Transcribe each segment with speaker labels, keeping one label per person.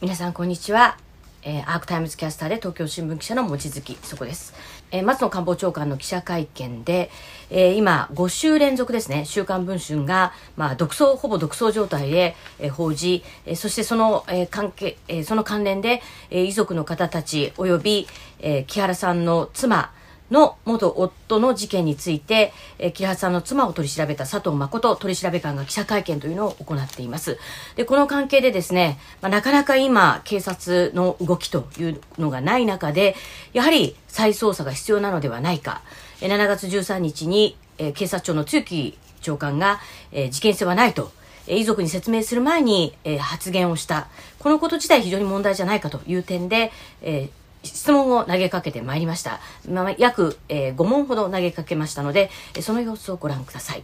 Speaker 1: 皆さんこんにちは、えー、アークタイムズキャスターで東京新聞記者の望月そこです、えー、松野官房長官の記者会見で、えー、今5週連続ですね。週刊文春が、まあ、独走ほぼ独走状態で、えー、報じ、えー、そしてその、えー、関係、えー、その関連で、えー、遺族の方たちおよび、えー、木原さんの妻の元夫の事件について、えー、木原さんの妻を取り調べた佐藤誠取調官が記者会見というのを行っています。で、この関係でですね、まあ、なかなか今、警察の動きというのがない中で、やはり再捜査が必要なのではないか。えー、7月13日に、えー、警察庁の露木長官が、えー、事件性はないと遺族に説明する前に、えー、発言をした。このこと自体非常に問題じゃないかという点で、えー、質問を投げかけてまいりました。まあ、約、えー、5問ほど投げかけましたので、その様子をご覧ください。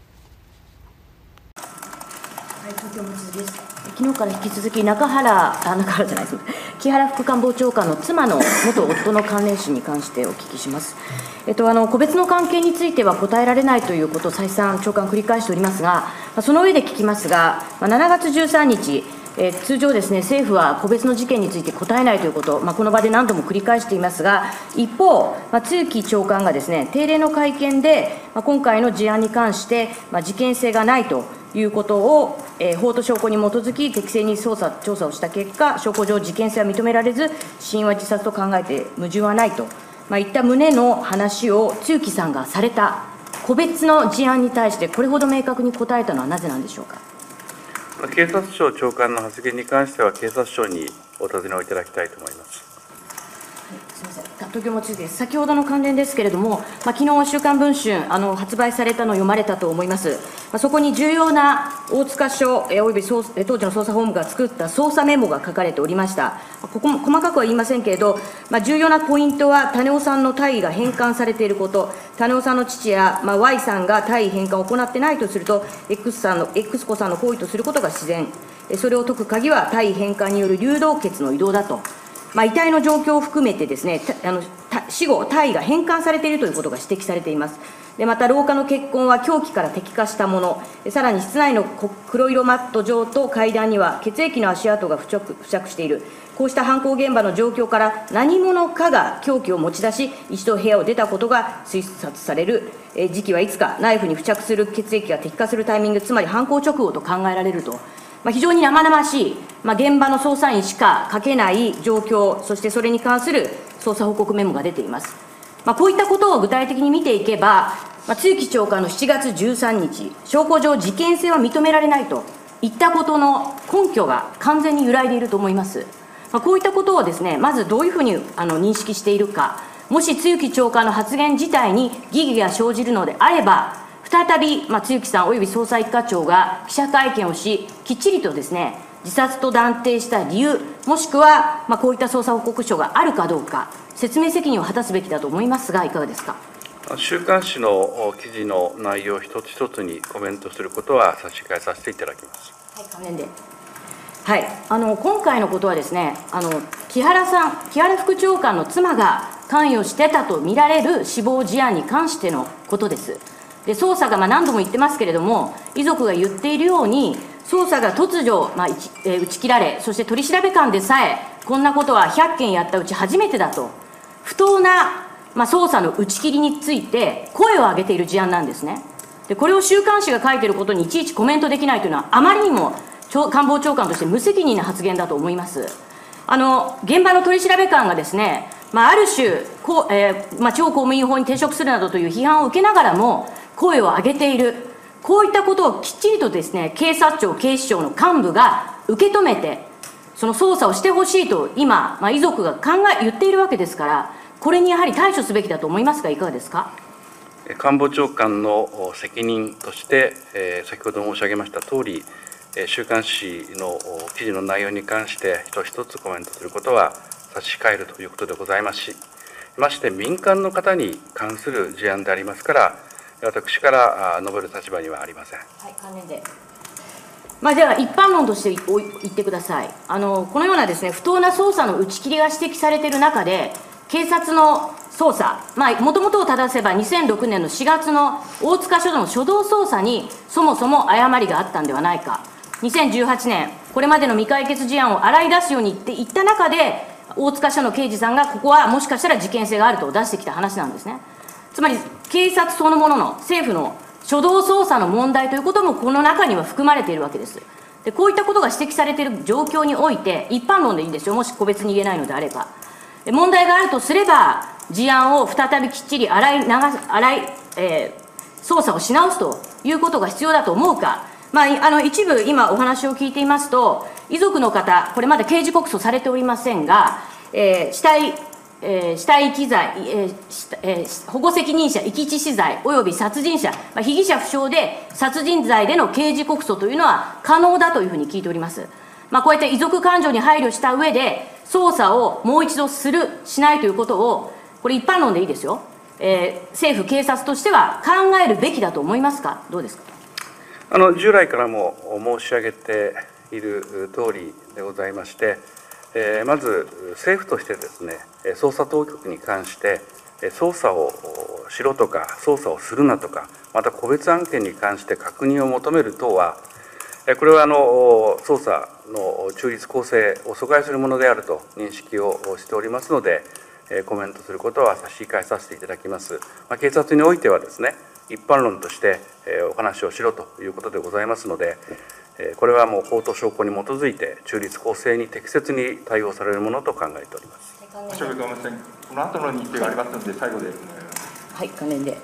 Speaker 1: はい、東京望月です。昨日から引き続き中原、あ、中原じゃないです。木原副官房長官の妻の元夫の関連死に関してお聞きします。えっと、あの個別の関係については答えられないということを再三長官繰り返しておりますが、その上で聞きますが、7月13日、えー、通常ですね、政府は個別の事件について答えないということ、まあ、この場で何度も繰り返していますが、一方、まあ、露木長官がですね、定例の会見で、まあ、今回の事案に関して、まあ、事件性がないということを、えー、法と証拠に基づき適正に捜査、調査をした結果、証拠上事件性は認められず、死因は自殺と考えて矛盾はないと、まあ、いった旨の話を露木さんがされた、個別の事案に対して、これほど明確に答えたのはなぜなんでしょうか？
Speaker 2: 警察庁長官の発言に関しては、警察庁にお尋ねをいただきたいと思います。
Speaker 1: 東京もです。先ほどの関連ですけれども、まあ昨日週刊文春あの発売されたのを読まれたと思います。まあ、そこに重要な大塚署えおよび当時の捜査本部が作った捜査メモが書かれておりました。ここも細かくは言いませんけれど、まあ、重要なポイントは種尾さんの大位が返還されていること、種尾さんの父や、まあ、Y さんが大位返還を行ってないとすると、X さんの X 子さんの行為とすることが自然。それを解く鍵は大位返還による流動血の移動だと。まあ、遺体の状況を含めてですねあの死後、体位が返還されているということが指摘されています。でまた廊下の血痕は凶器から摘化したもの。さらに室内の黒色マット上と階段には血液の足跡が付着付着している。こうした犯行現場の状況から何者かが凶器を持ち出し一度部屋を出たことが推察される。時期はいつかナイフに付着する血液が摘化するタイミングつまり犯行直後と考えられると。まあ、非常に生々しい、まあ、現場の捜査員しか書けない状況、そしてそれに関する捜査報告メモが出ています。まあ、こういったことを具体的に見ていけば、まあ、露木長官の7月13日、証拠上、事件性は認められないといったことの根拠が完全に揺らいでいると思います。まあ、こういったことをですね、まずどういうふうにあの認識しているか、もし露木長官の発言自体に疑義が生じるのであれば、再び、まあ、露木さんおよび捜査一課長が記者会見をし、きっちりとですね、自殺と断定した理由、もしくは、まあ、こういった捜査報告書があるかどうか、説明責任を果たすべきだと思いますが、いかがですか？
Speaker 2: 週刊誌の記事の内容一つ一つにコメントすることは差し控えさせていただきます。
Speaker 1: はい、関連で。はい、あの今回のことはですね、あの木原さん、木原副長官の妻が関与してたと見られる死亡事案に関してのことです。で捜査がまあ何度も言ってますけれども、遺族が言っているように、捜査が突如、まあえ打ち切られ、そして取り調べ官でさえ、こんなことは100件やったうち初めてだと、不当な、まあ、捜査の打ち切りについて、声を上げている事案なんですね。でこれを週刊誌が書いていることにいちいちコメントできないというのは、あまりにも官房長官として無責任な発言だと思います。あの現場の取り調べ官がですね、まあ、ある種こう、えーまあ、地方公務員法に抵触するなどという批判を受けながらも、声を上げている、こういったことをきっちりとですね警察庁、警視庁の幹部が受け止めて、その捜査をしてほしいと今、まあ、遺族が考え言っているわけですから、これにやはり対処すべきだと思いますが、いかがですか？
Speaker 2: 官房長官の責任として、えー、先ほど申し上げましたとおり、週刊誌の記事の内容に関して、一つ一つコメントすることは差し控えるということでございますし、まして民間の方に関する事案でありますから、私から述べる立場にはありません。はい、関連で。
Speaker 1: まあ、では一般論として言ってくださいあの、このようなです、ね、不当な捜査の打ち切りが指摘されている中で、警察の捜査、もともとを正せば2006年の4月の大塚署の初動捜査にそもそも誤りがあったんではないか、2018年、これまでの未解決事案を洗い出すように言っていった中で、大塚署の刑事さんが、ここはもしかしたら事件性があると出してきた話なんですね。つまり、警察そのものの政府の初動捜査の問題ということも、この中には含まれているわけです。でこういったことが指摘されている状況において、一般論でいいんですよ、もし個別に言えないのであれば。問題があるとすれば、事案を再びきっちり洗い流洗い、えー、捜査をし直すということが必要だと思うか、まあ、あの一部、今お話を聞いていますと、遺族の方、これまだ刑事告訴されておりませんが、えー、死体、えー、死体遺棄罪、えーえー、保護責任者遺棄致死罪および殺人者、まあ、被疑者不詳で殺人罪での刑事告訴というのは可能だというふうに聞いております。まあ、こうやって遺族感情に配慮した上で、捜査をもう一度する、しないということを、これ、一般論でいいですよ、えー、政府、警察としては考えるべきだと思いますか、どうですか？
Speaker 2: あの従来からも申し上げている通りでございまして、えー、まず政府としてですね、捜査当局に関して、捜査をしろとか、捜査をするなとか、また個別案件に関して確認を求める等は、これはあの捜査の中立公正を阻害するものであると認識をしておりますので、コメントすることは差し控えさせていただきます。まあ、警察においてはですね、一般論としてお話をしろということでございますので、これはもう法と証拠に基づいて、中立公正に適切に対応されるものと考えております。
Speaker 3: この後の日程がありますので、最後で。
Speaker 1: はい、関連で。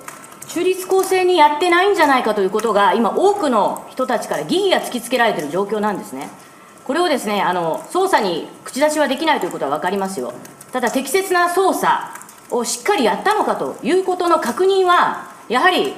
Speaker 1: 中立公正にやってないんじゃないかということが、今、多くの人たちから疑義が突きつけられている状況なんですね。これをですねあの捜査に口出しはできないということは分かりますよ。ただ、適切な捜査をしっかりやったのかということの確認は、やはり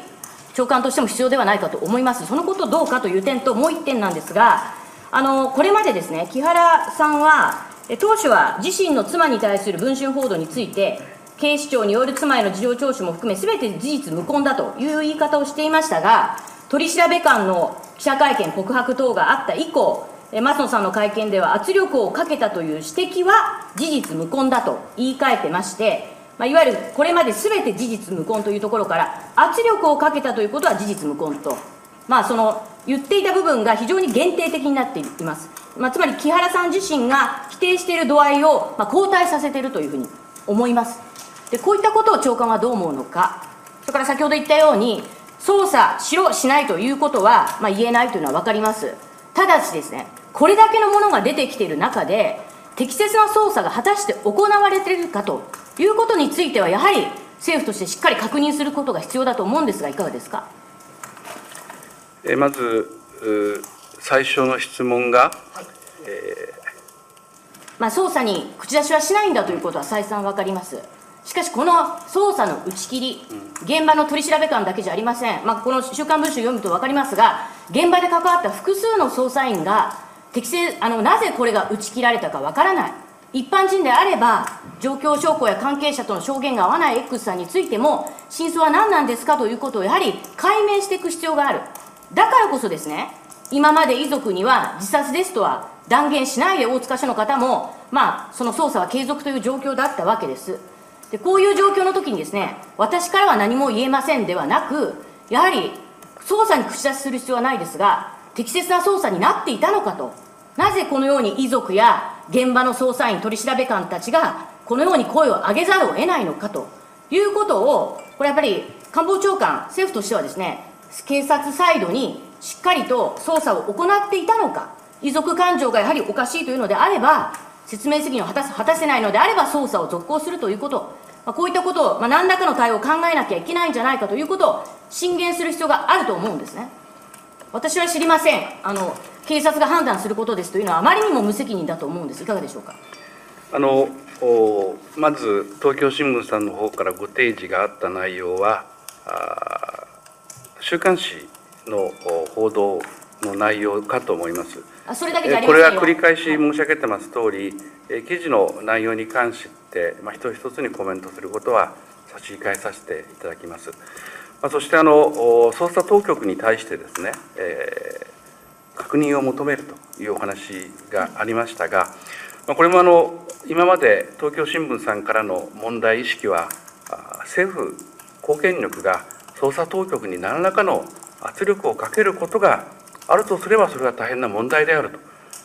Speaker 1: 長官としても必要ではないかと思います、そのことどうかという点と、もう1点なんですが、あのこれまでですね木原さんは、当初は自身の妻に対する文春報道について、警視庁による妻への事情聴取も含め、すべて事実無根だという言い方をしていましたが、取調官の記者会見、告白等があった以降、松野さんの会見では、圧力をかけたという指摘は事実無根だと言い換えてまして、まあ、いわゆるこれまですべて事実無根というところから、圧力をかけたということは事実無根と、まあ、その言っていた部分が非常に限定的になっています。まあ、つまり木原さん自身が否定している度合いを、まあ、後退させているというふうに思います。でこういったことを長官はどう思うのか、それから先ほど言ったように、捜査しろ、しないということは、まあ、言えないというのは分かります。ただしですね、これだけのものが出てきている中で、適切な捜査が果たして行われているかということについては、やはり政府としてしっかり確認することが必要だと思うんですが、いかがですか？
Speaker 2: えまず、最初の質問が、はい。えー。
Speaker 1: まあ、捜査に口出しはしないんだということは再三分かります。しかし、この捜査の打ち切り、現場の取調官だけじゃありません、まあ、この週刊文春読むと分かりますが、現場で関わった複数の捜査員が適正あの、なぜこれが打ち切られたか分からない、一般人であれば、状況証拠や関係者との証言が合わない X さんについても、真相は何なんですかということをやはり解明していく必要がある、だからこそですね、今まで遺族には自殺ですとは断言しないで大塚署の方も、まあ、その捜査は継続という状況だったわけです。でこういう状況の時にですね私からは何も言えませんではなくやはり捜査に口出しする必要はないですが適切な捜査になっていたのかとなぜこのように遺族や現場の捜査員取調官たちがこのように声を上げざるを得ないのかということをこれやっぱり官房長官政府としてはですね警察サイドにしっかりと捜査を行っていたのか遺族感情がやはりおかしいというのであれば説明責任を果たす果たせないのであれば捜査を続行するということまあ、こういったことを、まあ、何らかの対応を考えなきゃいけないんじゃないかということを進言する必要があると思うんですね。私は知りません。あの警察が判断することですというのはあまりにも無責任だと思うんです。いかがでしょうか？
Speaker 2: あのまず東京新聞さんの方からご提示があった内容はあ週刊誌の報道の内容かと思います。
Speaker 1: あそれだけ
Speaker 2: これは繰り返し申し上げてます通り、記事の内容に関して、まあ、一つ一つにコメントすることは差し控えさせていただきます。まあ、そしてあの捜査当局に対してですね、えー、確認を求めるというお話がありましたが、まあ、これもあの今まで東京新聞さんからの問題意識は、政府公権力が捜査当局に何らかの圧力をかけることがあるとすればそれは大変な問題である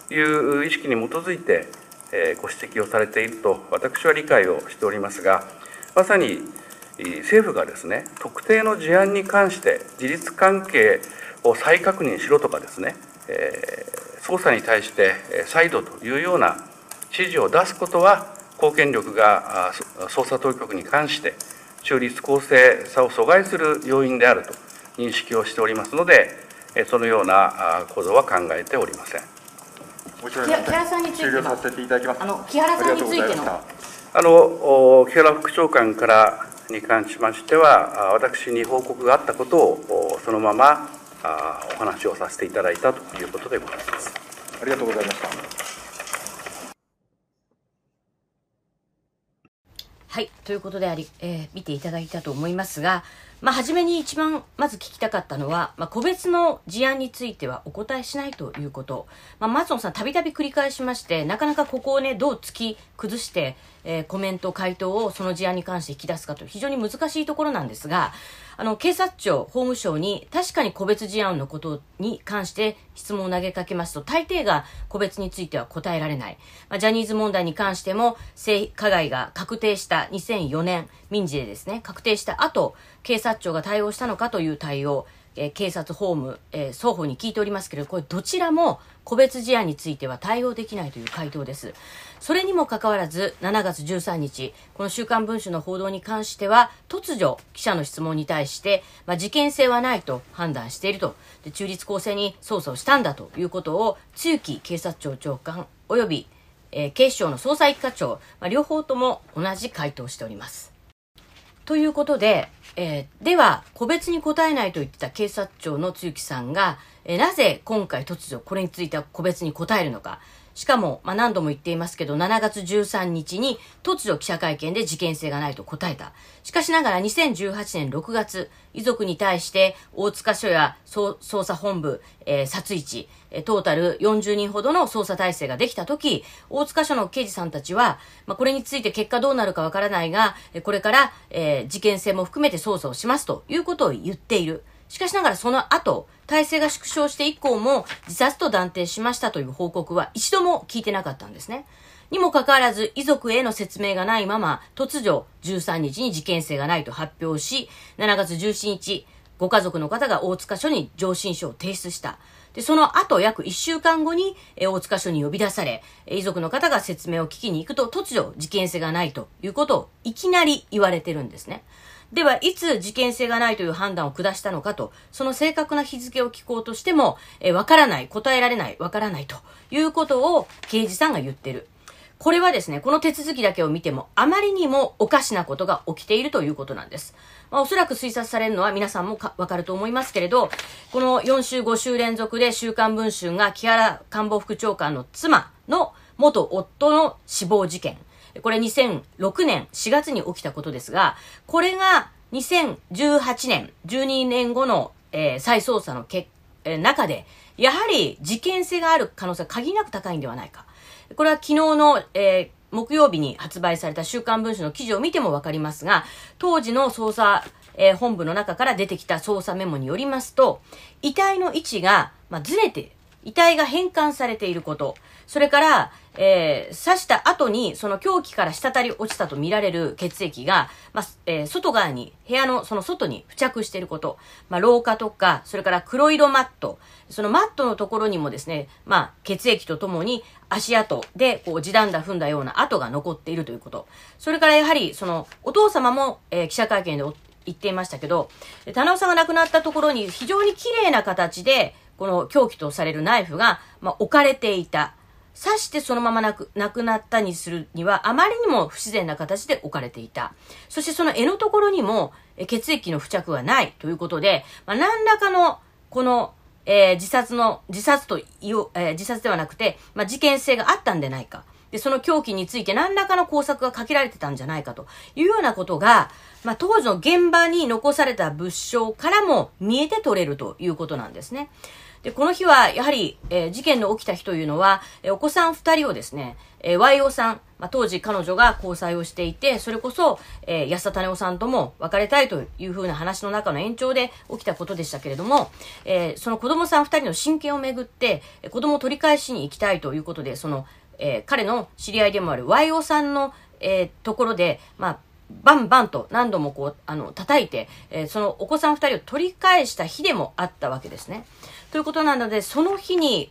Speaker 2: という意識に基づいて、ご指摘をされていると私は理解をしておりますがまさに政府がですね特定の事案に関して事実関係を再確認しろとかですね、え捜査に対して再度というような指示を出すことは公権力が捜査当局に関して中立公正さを阻害する要因であると認識をしておりますのでそのような行動は考えておりません。
Speaker 1: 木原さんについて
Speaker 3: 終了させていただきます。
Speaker 1: あの木原さんについての
Speaker 2: あの木原副長官からに関しましては私に報告があったことをそのままお話をさせていただいたということでございます。
Speaker 3: ありがとうございました。
Speaker 1: はい。ということであり、えー、見ていただいたと思いますが、まあ、初めに一番まず聞きたかったのは、まあ、個別の事案についてはお答えしないということ。まあ、松野さん、たびたび繰り返しまして、なかなかここをね、どう突き崩して、えー、コメント、回答をその事案に関して引き出すかと非常に難しいところなんですが、あの、警察庁、法務省に確かに個別事案のことに関して質問を投げかけますと、大抵が個別については答えられない。まあ、ジャニーズ問題に関しても、性加害が確定した2004年、民事でですね、確定した後、警察庁が対応したのかという対応、え警察、法務、えー、双方に聞いておりますけれど、これどちらも個別事案については対応できないという回答です。それにもかかわらず、7月13日、この週刊文春の報道に関しては、突如、記者の質問に対して、まあ、事件性はないと判断していると、で中立公正に捜査をしたんだということを、露木警察庁長官及び、えー、警視庁の捜査一課長、まあ、両方とも同じ回答しております。ということで、えー、では、個別に答えないと言ってた警察庁の露木さんが、えー、なぜ今回突如これについては個別に答えるのか。しかも、まあ、何度も言っていますけど、7月13日に突如記者会見で事件性がないと答えた。しかしながら2018年6月、遺族に対して大塚署や捜査本部、えー、殺一、トータル40人ほどの捜査体制ができたとき、大塚署の刑事さんたちは、まあ、これについて結果どうなるかわからないが、これから、えー、事件性も含めて捜査をしますということを言っている。しかしながらその後、体制が縮小して以降も自殺と断定しましたという報告は一度も聞いてなかったんですね。にもかかわらず遺族への説明がないまま突如13日に事件性がないと発表し、7月17日、ご家族の方が大塚署に上申書を提出した。で、その後約1週間後に、大塚署に呼び出され、遺族の方が説明を聞きに行くと突如事件性がないということをいきなり言われてるんですね。では、いつ事件性がないという判断を下したのかと、その正確な日付を聞こうとしても、えわからない、答えられない、わからないということを刑事さんが言ってる。これはですね、この手続きだけを見ても、あまりにもおかしなことが起きているということなんです。まあ、おそらく推察されるのは皆さんもわかると思いますけれど、この4週5週連続で週刊文春が木原官房副長官の妻の元夫の死亡事件。これ2006年4月に起きたことですが、これが2018年、12年後の、えー、再捜査の結、えー、中で、やはり事件性がある可能性が限りなく高いんではないか。これは昨日の、えー、木曜日に発売された週刊文春の記事を見てもわかりますが、当時の捜査、えー、本部の中から出てきた捜査メモによりますと、遺体の位置が、まあ、ずれて、遺体が変換されていること、それから、えー、刺した後に、その凶器から滴り落ちたとみられる血液が、まあ、えー、外側に、部屋のその外に付着していること、まあ、廊下とか、それから黒色マット、そのマットのところにもですね、まあ、血液とともに足跡で、こう、地団打踏んだような跡が残っているということ。それからやはり、その、お父様も、えー、記者会見で言っていましたけど、棚尾さんが亡くなったところに非常に綺麗な形で、この凶器とされるナイフが、まあ、置かれていた。刺してそのままなく、亡くなったにするには、あまりにも不自然な形で置かれていた。そしてその柄のところにも、血液の付着がないということで、まあ、何らかの、この、えー、自殺の、自殺という、えー、自殺ではなくて、まあ、事件性があったんでないか。で、その凶器について何らかの工作がかけられてたんじゃないかというようなことが、まあ、当時の現場に残された物証からも見えて取れるということなんですね。で、この日は、やはり、えー、事件の起きた日というのは、えー、お子さん二人をですね、えー、YO さん、まあ、当時彼女が交際をしていて、それこそ、えー、安田種夫さんとも別れたいというふうな話の中の延長で起きたことでしたけれども、えー、その子供さん二人の親権をめぐって、子供を取り返しに行きたいということで、その、えー、彼の知り合いでもある YO さんの、えー、ところで、まあ、バンバンと何度もこう、あの、叩いて、えー、そのお子さん二人を取り返した日でもあったわけですね。ということなので、その日に、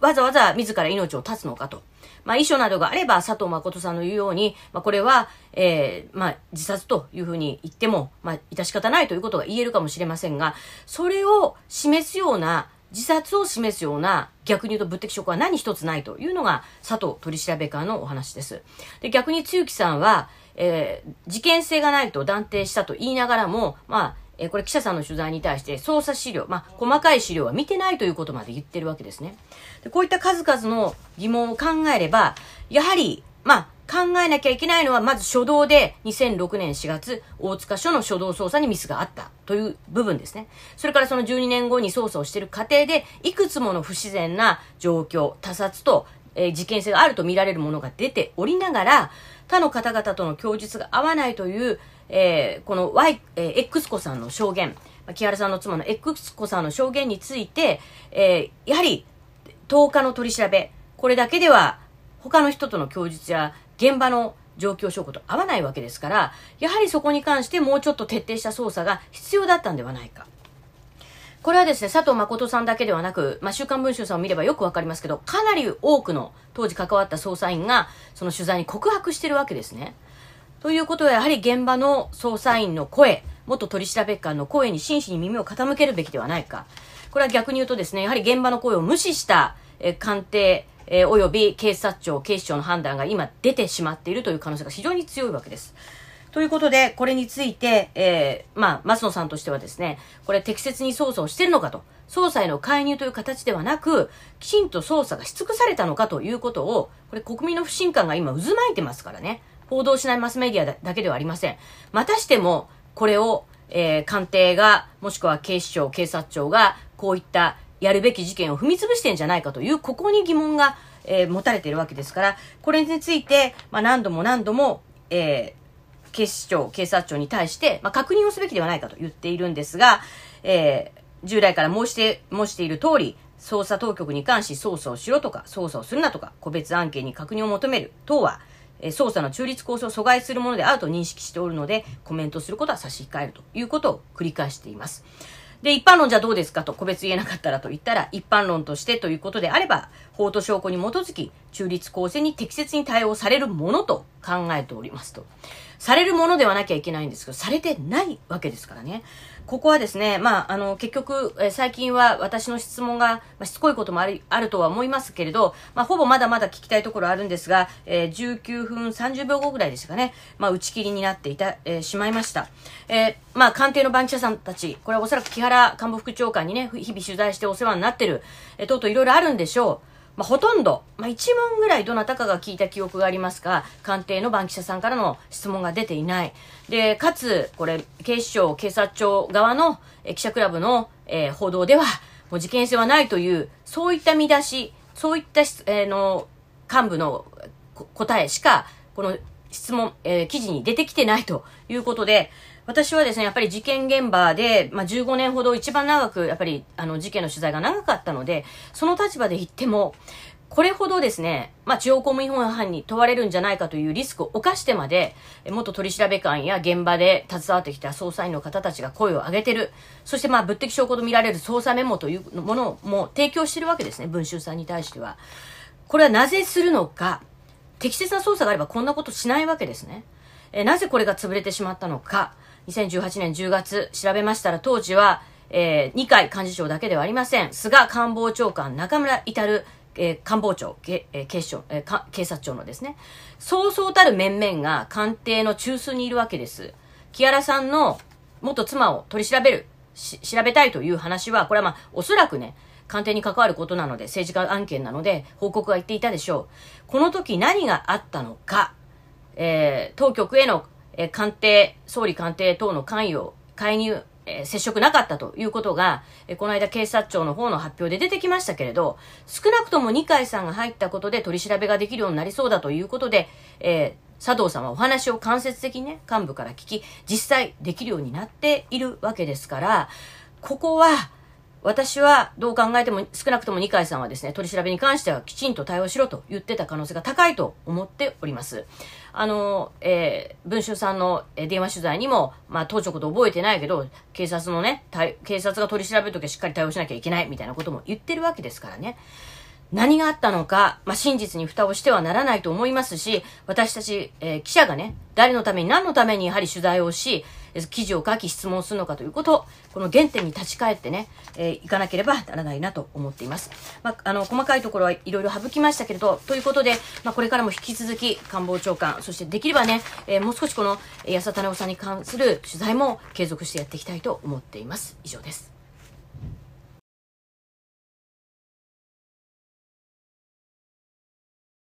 Speaker 1: わざわざ自ら命を絶つのかと。まあ、遺書などがあれば、佐藤誠さんの言うように、まあ、これは、えー、まあ、自殺というふうに言っても、まあ、致し方ないということが言えるかもしれませんが、それを示すような、自殺を示すような、逆に言うと物的証拠は何一つないというのが佐藤取調べ官のお話です。で、逆に露木さんは、えー、事件性がないと断定したと言いながらも、まあ、えー、これ記者さんの取材に対して捜査資料、まあ、細かい資料は見てないということまで言ってるわけですね。でこういった数々の疑問を考えれば、やはり、まあ、考えなきゃいけないのは、まず初動で2006年4月、大塚署の初動捜査にミスがあったという部分ですね。それからその12年後に捜査をしている過程で、いくつもの不自然な状況、他殺と、えー、事件性があると見られるものが出ておりながら、他の方々との供述が合わないという、えー、この Y、えー、X 子さんの証言、木原さんの妻の X 子さんの証言について、えー、やはり10日の取り調べ、これだけでは他の人との供述や現場の状況証拠と合わないわけですから、やはりそこに関してもうちょっと徹底した捜査が必要だったんではないか。これはですね、佐藤誠さんだけではなく、まあ、週刊文春さんを見ればよくわかりますけど、かなり多くの当時関わった捜査員が、その取材に告白してるわけですね。ということは、やはり現場の捜査員の声、元取調官の声に真摯に耳を傾けるべきではないか。これは逆に言うとですね、やはり現場の声を無視した、え鑑定、えー、および警察庁、警視庁の判断が今出てしまっているという可能性が非常に強いわけです。ということで、これについて、えー、まあ、松野さんとしてはですね、これ適切に捜査をしてるのかと、捜査への介入という形ではなく、きちんと捜査がし尽くされたのかということを、これ国民の不信感が今渦巻いてますからね。報道しないマスメディアだけではありません。またしても、これを、えー、官邸が、もしくは警視庁、警察庁が、こういったやるべき事件を踏み潰してんじゃないかという、ここに疑問が、えー、持たれているわけですから、これについて、まあ、何度も何度も、えー、警視庁、警察庁に対して、まあ、確認をすべきではないかと言っているんですが、えー、従来から申して、申している通り、捜査当局に関し捜査をしろとか、捜査をするなとか、個別案件に確認を求める等は、え捜査の中立構想を阻害するものであると認識しておるので、コメントすることは差し控えるということを繰り返しています。で、一般論じゃどうですかと個別言えなかったらと言ったら、一般論としてということであれば、法と証拠に基づき、中立公正に適切に対応されるものと考えておりますと。されるものではなきゃいけないんですけど、されてないわけですからね。ここはですね、まあ、あの、結局、え最近は私の質問が、まあ、しつこいこともある、あるとは思いますけれど、まあ、ほぼまだまだ聞きたいところあるんですが、えー、19分30秒後ぐらいでしたかね、まあ、打ち切りになっていた、えー、しまいました。えー、まあ、官邸の番記者さんたち、これはおそらく木原官房副長官にね、日々取材してお世話になってる、えー、とうとういろいろあるんでしょう。まあ、ほとんど、まあ、1問ぐらいどなたかが聞いた記憶がありますが、官邸の番記者さんからの質問が出ていない。で、かつ、これ、警視庁、警察庁側の、記者クラブの、えー、報道では、もう事件性はないという、そういった見出し、そういった、えー、の、幹部の答えしか、この質問、えー、記事に出てきてないということで、私はですね、やっぱり事件現場で、まあ、15年ほど一番長く、やっぱり、あの、事件の取材が長かったので、その立場で言っても、これほどですね、まあ、地方公務員法違反に問われるんじゃないかというリスクを冒してまで、元取調官や現場で携わってきた捜査員の方たちが声を上げてる。そしてまあ、物的証拠と見られる捜査メモというものも提供してるわけですね、文集さんに対しては。これはなぜするのか、適切な捜査があればこんなことしないわけですね。えなぜこれが潰れてしまったのか。2018年10月調べましたら当時は、えー、二階幹事長だけではありません。菅官房長官、中村至えー、官房長、けえー、警視庁、えー、警察庁のですね、そうそうたる面々が官邸の中枢にいるわけです。木原さんの元妻を取り調べる、し調べたいという話は、これはまあ、おそらくね、官邸に関わることなので、政治家案件なので、報告が言っていたでしょう。この時何があったのか、えー、当局へのえ官邸、総理官邸等の関与、介入、え、接触なかったということが、え、この間警察庁の方の発表で出てきましたけれど、少なくとも二階さんが入ったことで取り調べができるようになりそうだということで、えー、佐藤さんはお話を間接的にね、幹部から聞き、実際できるようになっているわけですから、ここは、私はどう考えても少なくとも二階さんはですね、取り調べに関してはきちんと対応しろと言ってた可能性が高いと思っております。あの、えー、文春さんの電話取材にも、まあ当時のこと覚えてないけど、警察のね、警察が取り調べるときはしっかり対応しなきゃいけないみたいなことも言ってるわけですからね。何があったのか、まあ、真実に蓋をしてはならないと思いますし、私たち、えー、記者がね、誰のために何のためにやはり取材をし、記事を書き質問するのかということ、この原点に立ち返ってね、えー、いかなければならないなと思っています。まあ、あの、細かいところはいろいろ省きましたけれど、ということで、まあ、これからも引き続き官房長官、そしてできればね、えー、もう少しこの安田種夫さんに関する取材も継続してやっていきたいと思っています。以上です。